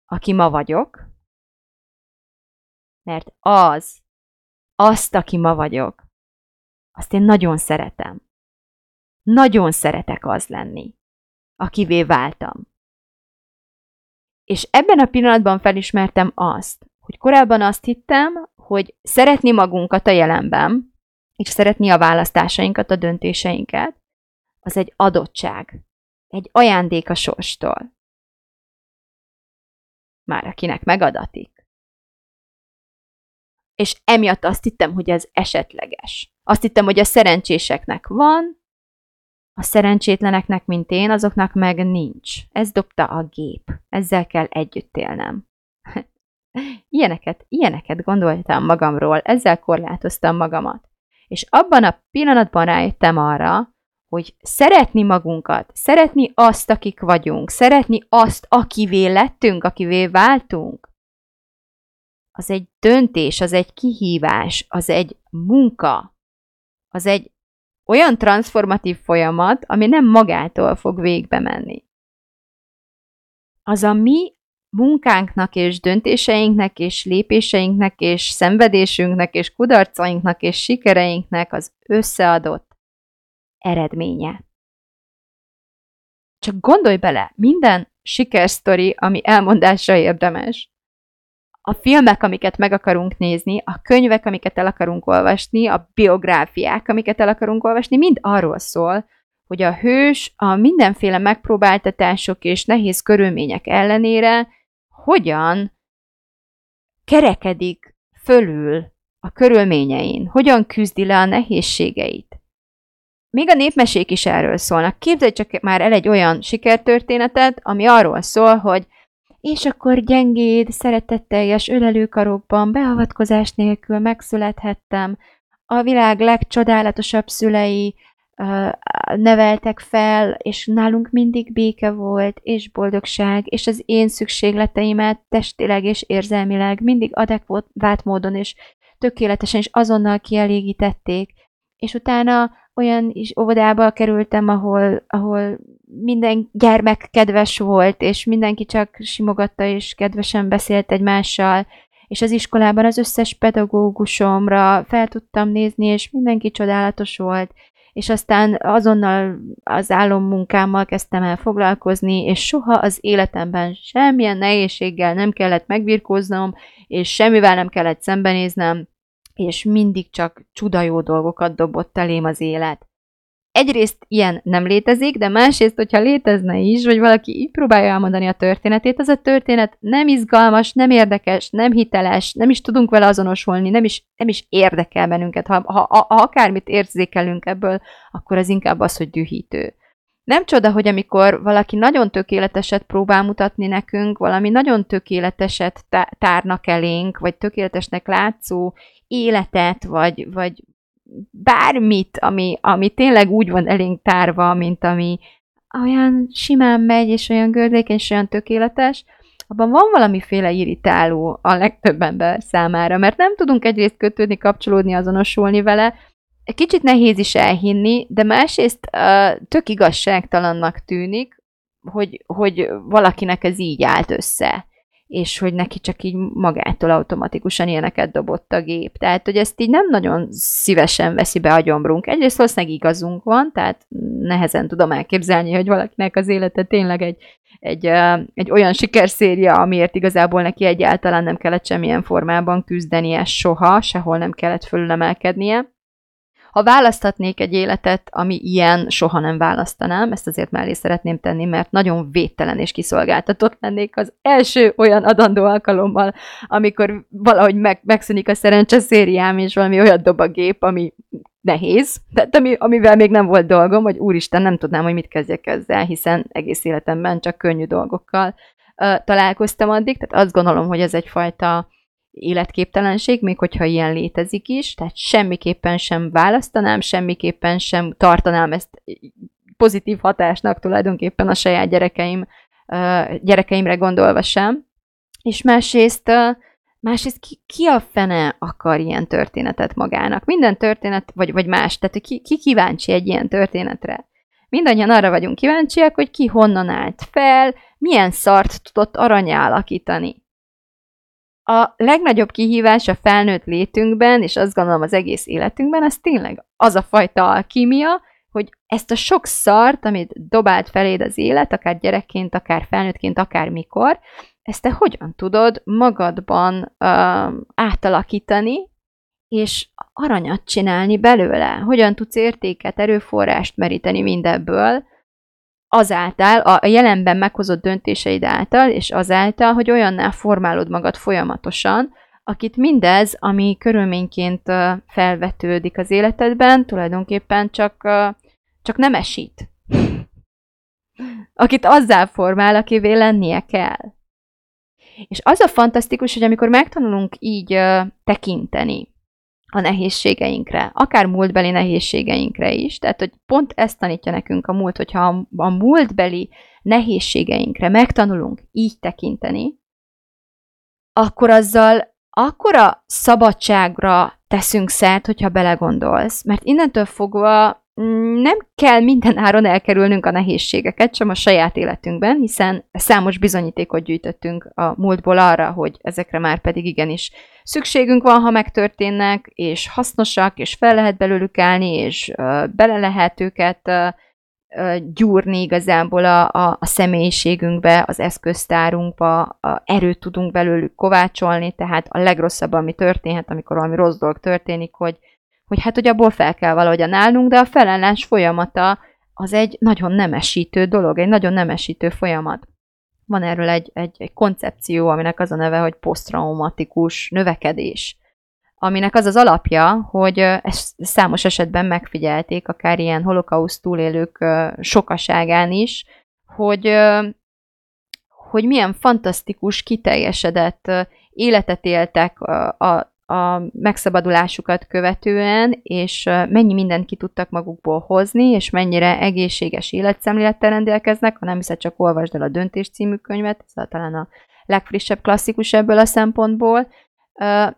aki ma vagyok, mert az azt, aki ma vagyok, azt én nagyon szeretem. Nagyon szeretek az lenni, akivé váltam. És ebben a pillanatban felismertem azt, hogy korábban azt hittem, hogy szeretni magunkat a jelenben, és szeretni a választásainkat, a döntéseinket, az egy adottság, egy ajándék a sorstól. Már akinek megadatik. És emiatt azt hittem, hogy ez esetleges. Azt hittem, hogy a szerencséseknek van, a szerencsétleneknek, mint én, azoknak meg nincs. Ez dobta a gép. Ezzel kell együtt élnem. ilyeneket, ilyeneket gondoltam magamról, ezzel korlátoztam magamat. És abban a pillanatban rájöttem arra, hogy szeretni magunkat, szeretni azt, akik vagyunk, szeretni azt, akivé lettünk, akivé váltunk, az egy döntés, az egy kihívás, az egy munka, az egy olyan transformatív folyamat, ami nem magától fog végbe menni. Az a mi munkánknak és döntéseinknek és lépéseinknek és szenvedésünknek és kudarcainknak és sikereinknek az összeadott eredménye. Csak gondolj bele, minden sikersztori, ami elmondásra érdemes, a filmek, amiket meg akarunk nézni, a könyvek, amiket el akarunk olvasni, a biográfiák, amiket el akarunk olvasni, mind arról szól, hogy a hős a mindenféle megpróbáltatások és nehéz körülmények ellenére hogyan kerekedik fölül a körülményein, hogyan küzdi le a nehézségeit. Még a népmesék is erről szólnak. Képzelj csak már el egy olyan sikertörténetet, ami arról szól, hogy és akkor gyengéd, szeretetteljes ölelőkarokban, beavatkozás nélkül megszülethettem, a világ legcsodálatosabb szülei uh, neveltek fel, és nálunk mindig béke volt, és boldogság, és az én szükségleteimet testileg és érzelmileg mindig adekvát módon és tökéletesen és azonnal kielégítették, és utána olyan is óvodába kerültem, ahol, ahol minden gyermek kedves volt, és mindenki csak simogatta és kedvesen beszélt egymással, és az iskolában az összes pedagógusomra fel tudtam nézni, és mindenki csodálatos volt, és aztán azonnal az álommunkámmal kezdtem el foglalkozni, és soha az életemben semmilyen nehézséggel nem kellett megbirkóznom, és semmivel nem kellett szembenéznem, és mindig csak csuda jó dolgokat dobott elém az élet. Egyrészt ilyen nem létezik, de másrészt, hogyha létezne is, vagy valaki így próbálja elmondani a történetét, az a történet nem izgalmas, nem érdekes, nem hiteles, nem is tudunk vele azonosulni, nem is, nem is érdekel bennünket. Ha, ha, ha, akármit érzékelünk ebből, akkor az inkább az, hogy dühítő. Nem csoda, hogy amikor valaki nagyon tökéleteset próbál mutatni nekünk, valami nagyon tökéleteset tárnak elénk, vagy tökéletesnek látszó életet, vagy, vagy bármit, ami, ami tényleg úgy van elénk tárva, mint ami olyan simán megy, és olyan gördékeny, és olyan tökéletes, abban van valamiféle irritáló a legtöbb ember számára, mert nem tudunk egyrészt kötődni, kapcsolódni, azonosulni vele, kicsit nehéz is elhinni, de másrészt uh, tök igazságtalannak tűnik, hogy, hogy valakinek ez így állt össze és hogy neki csak így magától automatikusan ilyeneket dobott a gép. Tehát, hogy ezt így nem nagyon szívesen veszi be a gyomrunk. Egyrészt valószínűleg igazunk van, tehát nehezen tudom elképzelni, hogy valakinek az élete tényleg egy, egy, egy olyan sikerszéria, amiért igazából neki egyáltalán nem kellett semmilyen formában küzdenie soha, sehol nem kellett fölülemelkednie. Ha választhatnék egy életet, ami ilyen, soha nem választanám, ezt azért mellé szeretném tenni, mert nagyon védtelen és kiszolgáltatott lennék az első olyan adandó alkalommal, amikor valahogy meg, megszűnik a szerencse szériám, és valami olyat dob a gép, ami nehéz, tehát ami, amivel még nem volt dolgom, vagy úristen, nem tudnám, hogy mit kezdjek ezzel, hiszen egész életemben csak könnyű dolgokkal találkoztam addig, tehát azt gondolom, hogy ez egyfajta életképtelenség, még hogyha ilyen létezik is, tehát semmiképpen sem választanám, semmiképpen sem tartanám ezt pozitív hatásnak tulajdonképpen a saját gyerekeim, gyerekeimre gondolva sem. És másrészt, másrészt ki, ki a fene akar ilyen történetet magának? Minden történet, vagy, vagy más, tehát ki, ki kíváncsi egy ilyen történetre? Mindannyian arra vagyunk kíváncsiak, hogy ki honnan állt fel, milyen szart tudott aranyá alakítani a legnagyobb kihívás a felnőtt létünkben, és azt gondolom az egész életünkben, az tényleg az a fajta alkímia, hogy ezt a sok szart, amit dobált feléd az élet, akár gyerekként, akár felnőttként, akár mikor, ezt te hogyan tudod magadban uh, átalakítani, és aranyat csinálni belőle? Hogyan tudsz értéket, erőforrást meríteni mindebből, azáltal, a jelenben meghozott döntéseid által, és azáltal, hogy olyanná formálod magad folyamatosan, akit mindez, ami körülményként felvetődik az életedben, tulajdonképpen csak, csak nem esít. Akit azzá formál, akivé lennie kell. És az a fantasztikus, hogy amikor megtanulunk így tekinteni, a nehézségeinkre, akár múltbeli nehézségeinkre is. Tehát, hogy pont ezt tanítja nekünk a múlt, hogyha a múltbeli nehézségeinkre megtanulunk így tekinteni, akkor azzal akkora szabadságra teszünk szert, hogyha belegondolsz. Mert innentől fogva nem kell minden áron elkerülnünk a nehézségeket, sem a saját életünkben, hiszen számos bizonyítékot gyűjtöttünk a múltból arra, hogy ezekre már pedig igenis szükségünk van, ha megtörténnek, és hasznosak, és fel lehet belőlük állni, és bele lehet őket gyúrni igazából a, a, a személyiségünkbe, az eszköztárunkba, a erőt tudunk belőlük kovácsolni, tehát a legrosszabb, ami történhet, amikor valami rossz dolog történik, hogy hogy hát, hogy abból fel kell valahogyan állnunk, de a felállás folyamata az egy nagyon nemesítő dolog, egy nagyon nemesítő folyamat. Van erről egy, egy, egy koncepció, aminek az a neve, hogy posztraumatikus növekedés, aminek az az alapja, hogy ezt számos esetben megfigyelték, akár ilyen holokauszt túlélők sokaságán is, hogy, hogy milyen fantasztikus, kiteljesedett életet éltek a, a megszabadulásukat követően, és mennyi mindent ki tudtak magukból hozni, és mennyire egészséges életszemlélettel rendelkeznek, ha nem hiszed, csak olvasd el a Döntés című könyvet, ez talán a legfrissebb klasszikus ebből a szempontból,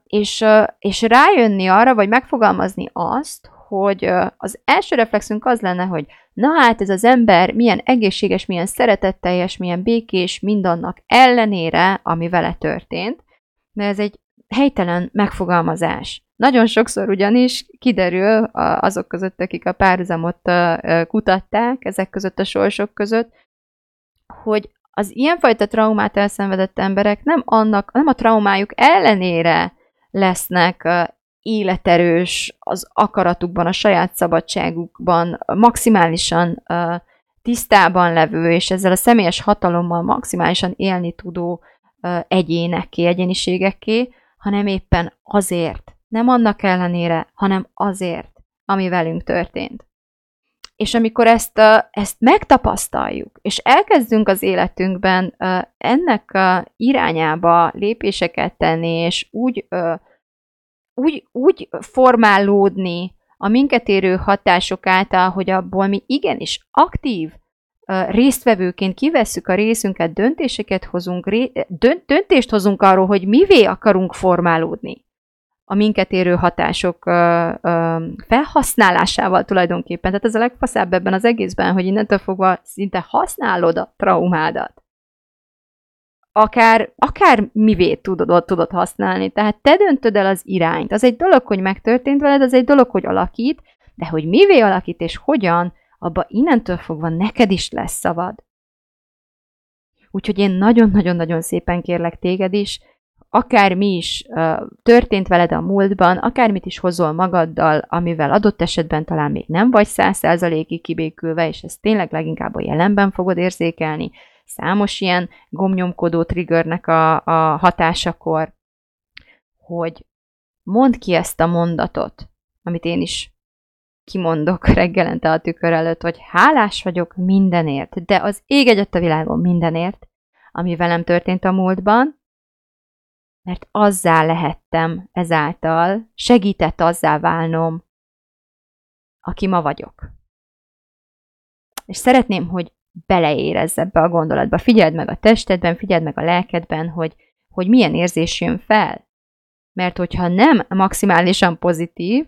és, és rájönni arra, vagy megfogalmazni azt, hogy az első reflexünk az lenne, hogy na hát ez az ember milyen egészséges, milyen szeretetteljes, milyen békés, mindannak ellenére, ami vele történt, mert ez egy helytelen megfogalmazás. Nagyon sokszor ugyanis kiderül azok között, akik a párhuzamot kutatták, ezek között a sorsok között, hogy az ilyenfajta traumát elszenvedett emberek nem, annak, nem a traumájuk ellenére lesznek életerős az akaratukban, a saját szabadságukban, maximálisan tisztában levő, és ezzel a személyes hatalommal maximálisan élni tudó egyénekké, egyéniségekké, hanem éppen azért. Nem annak ellenére, hanem azért, ami velünk történt. És amikor ezt, ezt megtapasztaljuk, és elkezdünk az életünkben ennek irányába lépéseket tenni, és úgy, úgy, úgy formálódni a minket érő hatások által, hogy abból mi igenis aktív résztvevőként kivesszük a részünket, döntéseket hozunk, dönt, döntést hozunk arról, hogy mivé akarunk formálódni a minket érő hatások felhasználásával tulajdonképpen. Tehát ez a legfaszább ebben az egészben, hogy innentől fogva szinte használod a traumádat. Akár, akár mivé tudod, tudod használni. Tehát te döntöd el az irányt. Az egy dolog, hogy megtörtént veled, az egy dolog, hogy alakít, de hogy mivé alakít és hogyan, abba innentől fogva neked is lesz szavad. Úgyhogy én nagyon-nagyon-nagyon szépen kérlek téged is, akármi is történt veled a múltban, akármit is hozol magaddal, amivel adott esetben talán még nem vagy száz kibékülve, és ezt tényleg leginkább a jelenben fogod érzékelni, számos ilyen gomnyomkodó triggernek a, a hatásakor, hogy mondd ki ezt a mondatot, amit én is kimondok reggelente a tükör előtt, hogy hálás vagyok mindenért, de az ég egyet a világon mindenért, ami velem történt a múltban, mert azzá lehettem ezáltal, segített azzá válnom, aki ma vagyok. És szeretném, hogy beleérezz ebbe a gondolatba. Figyeld meg a testedben, figyeld meg a lelkedben, hogy, hogy milyen érzés jön fel. Mert hogyha nem maximálisan pozitív,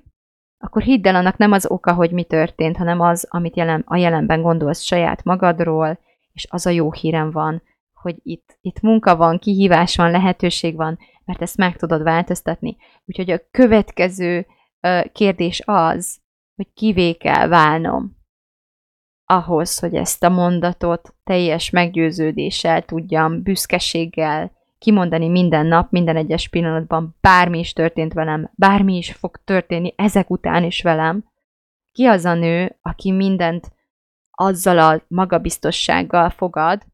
akkor hidd el, annak nem az oka, hogy mi történt, hanem az, amit jelen, a jelenben gondolsz saját magadról, és az a jó hírem van, hogy itt, itt munka van, kihívás van, lehetőség van, mert ezt meg tudod változtatni. Úgyhogy a következő kérdés az, hogy kivé kell válnom ahhoz, hogy ezt a mondatot teljes meggyőződéssel tudjam, büszkeséggel kimondani minden nap, minden egyes pillanatban, bármi is történt velem, bármi is fog történni ezek után is velem. Ki az a nő, aki mindent azzal a magabiztossággal fogad,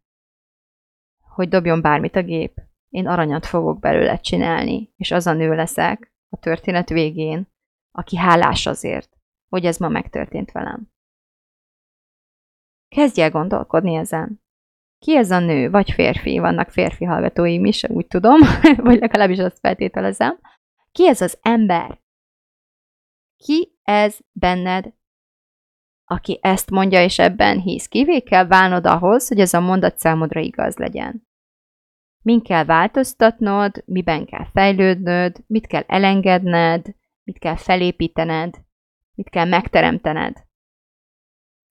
hogy dobjon bármit a gép. Én aranyat fogok belőle csinálni, és az a nő leszek a történet végén, aki hálás azért, hogy ez ma megtörtént velem. Kezdj el gondolkodni ezen. Ki ez a nő, vagy férfi? Vannak férfi hallgatóim is, úgy tudom, vagy legalábbis azt feltételezem. Ki ez az ember? Ki ez benned, aki ezt mondja és ebben hisz? Kivé kell válnod ahhoz, hogy ez a mondat számodra igaz legyen. Min kell változtatnod, miben kell fejlődnöd, mit kell elengedned, mit kell felépítened, mit kell megteremtened.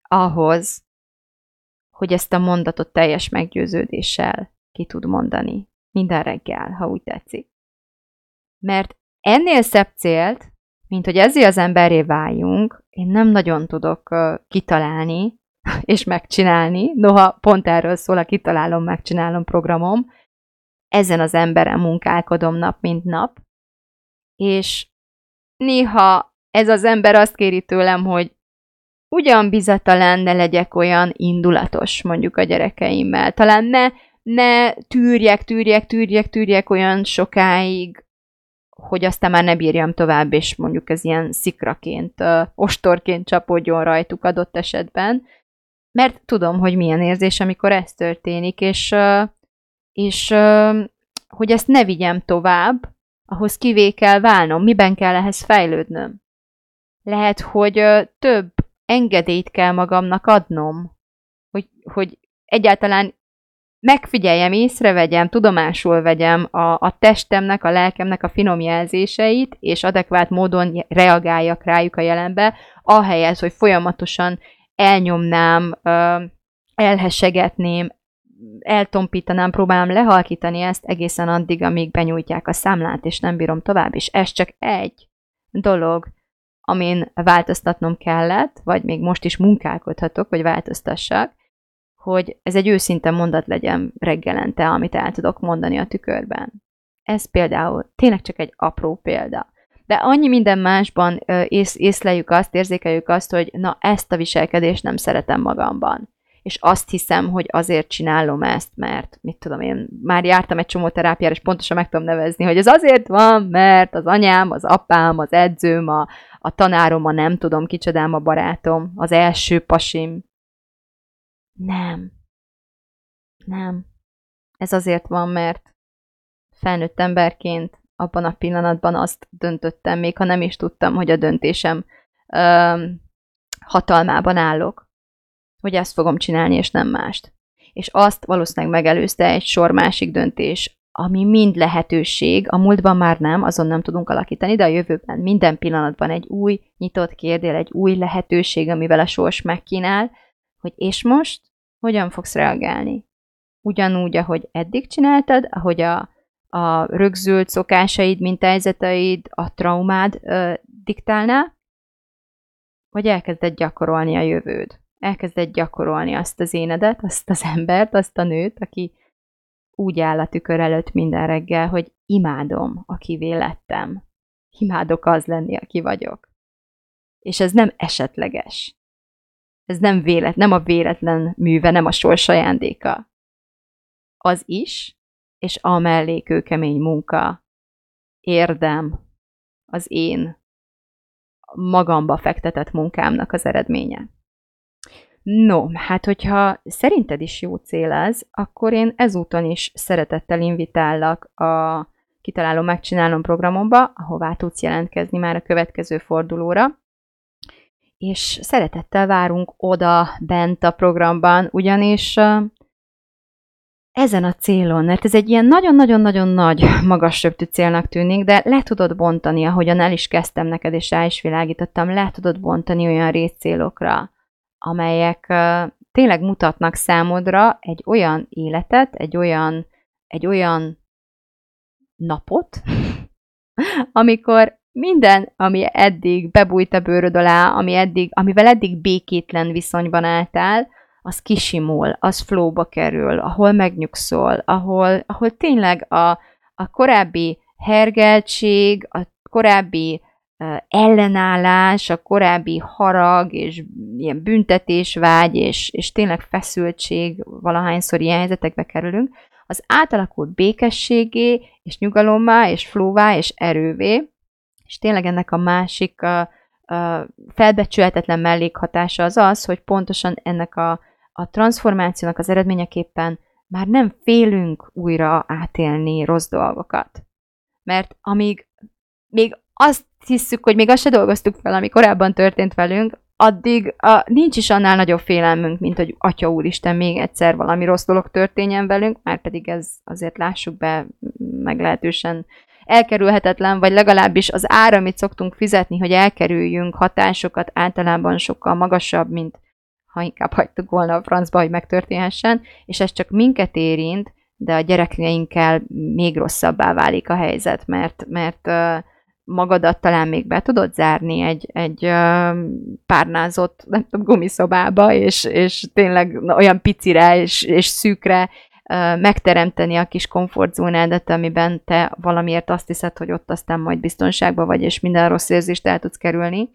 Ahhoz, hogy ezt a mondatot teljes meggyőződéssel ki tud mondani. Minden reggel, ha úgy tetszik. Mert ennél szebb célt, mint hogy ezért az emberré váljunk, én nem nagyon tudok kitalálni és megcsinálni, noha pont erről szól a kitalálom, megcsinálom programom, ezen az emberen munkálkodom nap, mint nap, és néha ez az ember azt kéri tőlem, hogy ugyan bizatalan ne legyek olyan indulatos mondjuk a gyerekeimmel. Talán ne, ne tűrjek, tűrjek, tűrjek, tűrjek olyan sokáig, hogy aztán már ne bírjam tovább, és mondjuk ez ilyen szikraként, uh, ostorként csapódjon rajtuk adott esetben, mert tudom, hogy milyen érzés, amikor ez történik, és, uh, és uh, hogy ezt ne vigyem tovább, ahhoz kivé kell válnom, miben kell ehhez fejlődnöm. Lehet, hogy több engedélyt kell magamnak adnom, hogy, hogy egyáltalán megfigyeljem, észrevegyem, tudomásul vegyem a, a testemnek, a lelkemnek a finom jelzéseit, és adekvát módon reagáljak rájuk a jelenbe, ahelyett, hogy folyamatosan elnyomnám, elhessegetném, eltompítanám, próbálom lehalkítani ezt egészen addig, amíg benyújtják a számlát, és nem bírom tovább, és ez csak egy dolog, amin változtatnom kellett, vagy még most is munkálkodhatok, hogy változtassak, hogy ez egy őszinte mondat legyen reggelente, amit el tudok mondani a tükörben. Ez például tényleg csak egy apró példa. De annyi minden másban ész, észleljük azt, érzékeljük azt, hogy na ezt a viselkedést nem szeretem magamban. És azt hiszem, hogy azért csinálom ezt, mert mit tudom én, már jártam egy csomó terápiára, és pontosan meg tudom nevezni, hogy ez azért van, mert az anyám, az apám, az edzőm, a, a tanárom, a nem tudom, kicsodám a barátom, az első pasim. Nem. Nem. Ez azért van, mert felnőtt emberként abban a pillanatban azt döntöttem, még ha nem is tudtam, hogy a döntésem ö, hatalmában állok, hogy ezt fogom csinálni, és nem mást. És azt valószínűleg megelőzte egy sor másik döntés, ami mind lehetőség, a múltban már nem, azon nem tudunk alakítani, de a jövőben minden pillanatban egy új nyitott kérdél, egy új lehetőség, amivel a sors megkínál, hogy és most hogyan fogsz reagálni? Ugyanúgy, ahogy eddig csináltad, ahogy a, a rögzült szokásaid, mintájzataid, a traumád ö, diktálná, vagy elkezded gyakorolni a jövőd. Elkezded gyakorolni azt az énedet, azt az embert, azt a nőt, aki úgy áll a tükör előtt minden reggel, hogy imádom, akivé lettem. Imádok az lenni, aki vagyok. És ez nem esetleges. Ez nem vélet, nem a véletlen műve, nem a sors ajándéka. Az is, és a mellé kőkemény munka, érdem, az én magamba fektetett munkámnak az eredménye. No, hát hogyha szerinted is jó cél ez, akkor én ezúton is szeretettel invitállak a Kitalálom, megcsinálom programomba, ahová tudsz jelentkezni már a következő fordulóra. És szeretettel várunk oda bent a programban, ugyanis ezen a célon, mert ez egy ilyen nagyon-nagyon-nagyon nagy, magas röptű célnak tűnik, de le tudod bontani, ahogyan el is kezdtem neked, és rá is világítottam, le tudod bontani olyan részcélokra, amelyek tényleg mutatnak számodra egy olyan életet, egy olyan, egy olyan napot, amikor minden, ami eddig bebújt a bőröd alá, ami eddig, amivel eddig békétlen viszonyban álltál, az kisimul, az flóba kerül, ahol megnyugszol, ahol, ahol tényleg a, a korábbi hergeltség, a korábbi ellenállás, a korábbi harag és ilyen büntetésvágy és, és tényleg feszültség, valahányszor ilyen helyzetekbe kerülünk, az átalakult békességé és nyugalommá és flóvá és erővé, és tényleg ennek a másik a, a felbecsülhetetlen mellékhatása az az, hogy pontosan ennek a, a transformációnak az eredményeképpen már nem félünk újra átélni rossz dolgokat. Mert amíg még azt hiszük, hogy még azt se dolgoztuk fel, ami korábban történt velünk, addig a, nincs is annál nagyobb félelmünk, mint hogy Atya Úristen még egyszer valami rossz dolog történjen velünk, már pedig ez azért lássuk be meglehetősen elkerülhetetlen, vagy legalábbis az ára, amit szoktunk fizetni, hogy elkerüljünk hatásokat általában sokkal magasabb, mint ha inkább hagytuk volna a francba, hogy megtörténhessen, és ez csak minket érint, de a gyerekeinkkel még rosszabbá válik a helyzet, mert, mert magadat talán még be tudod zárni egy, egy párnázott nem tudom, gumiszobába, és, és tényleg olyan picire és, és szűkre megteremteni a kis komfortzónádat, amiben te valamiért azt hiszed, hogy ott aztán majd biztonságban vagy, és minden rossz érzést el tudsz kerülni.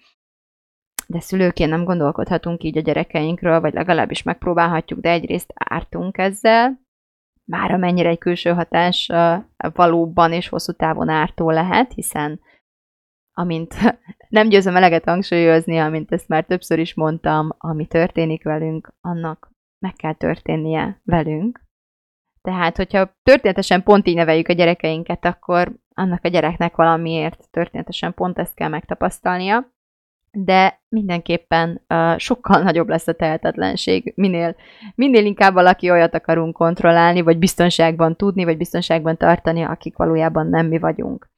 De szülőként nem gondolkodhatunk így a gyerekeinkről, vagy legalábbis megpróbálhatjuk, de egyrészt ártunk ezzel, már amennyire egy külső hatás valóban és hosszú távon ártó lehet, hiszen amint nem győzöm eleget hangsúlyozni, amint ezt már többször is mondtam, ami történik velünk, annak meg kell történnie velünk, tehát, hogyha történetesen pont így neveljük a gyerekeinket, akkor annak a gyereknek valamiért történetesen pont ezt kell megtapasztalnia, de mindenképpen uh, sokkal nagyobb lesz a tehetetlenség, minél, minél inkább valaki olyat akarunk kontrollálni, vagy biztonságban tudni, vagy biztonságban tartani, akik valójában nem mi vagyunk.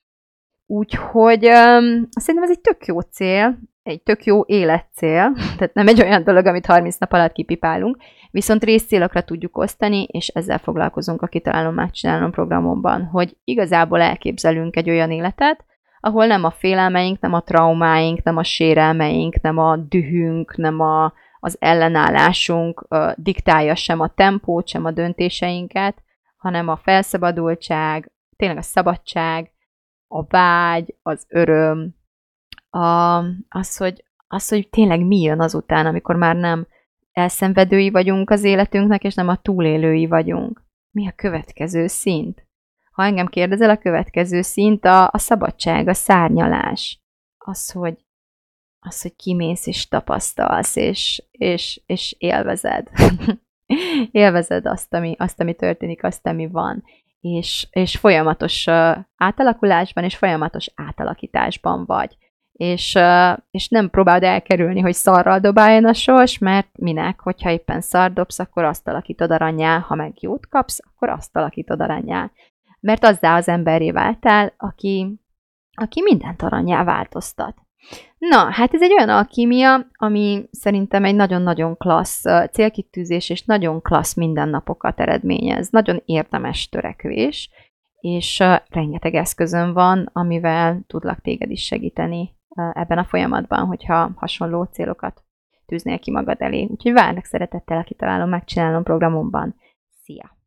Úgyhogy um, szerintem ez egy tök jó cél, egy tök jó életcél, tehát nem egy olyan dolog, amit 30 nap alatt kipipálunk, viszont részcélokra tudjuk osztani, és ezzel foglalkozunk a Kitalálom, Megcsinálom programomban, hogy igazából elképzelünk egy olyan életet, ahol nem a félelmeink, nem a traumáink, nem a sérelmeink, nem a dühünk, nem a, az ellenállásunk uh, diktálja sem a tempót, sem a döntéseinket, hanem a felszabadultság, tényleg a szabadság, a vágy, az öröm, a, az, hogy, az, hogy tényleg mi jön azután, amikor már nem elszenvedői vagyunk az életünknek, és nem a túlélői vagyunk. Mi a következő szint? Ha engem kérdezel, a következő szint a, a szabadság, a szárnyalás. Az, hogy, az, hogy kimész és tapasztalsz, és, és, és élvezed. élvezed azt ami, azt, ami történik, azt, ami van. És, és folyamatos átalakulásban és folyamatos átalakításban vagy és, és nem próbáld elkerülni, hogy szarral dobáljon a sors, mert minek, hogyha éppen szar dobsz, akkor azt alakítod aranyá, ha meg jót kapsz, akkor azt alakítod aranyá. Mert azzá az emberré váltál, aki, aki mindent aranyá változtat. Na, hát ez egy olyan alkímia, ami szerintem egy nagyon-nagyon klassz célkitűzés, és nagyon klassz mindennapokat eredményez. Nagyon érdemes törekvés, és rengeteg eszközön van, amivel tudlak téged is segíteni ebben a folyamatban, hogyha hasonló célokat tűznél ki magad elé. Úgyhogy várnak szeretettel, aki találom, megcsinálom programomban. Szia!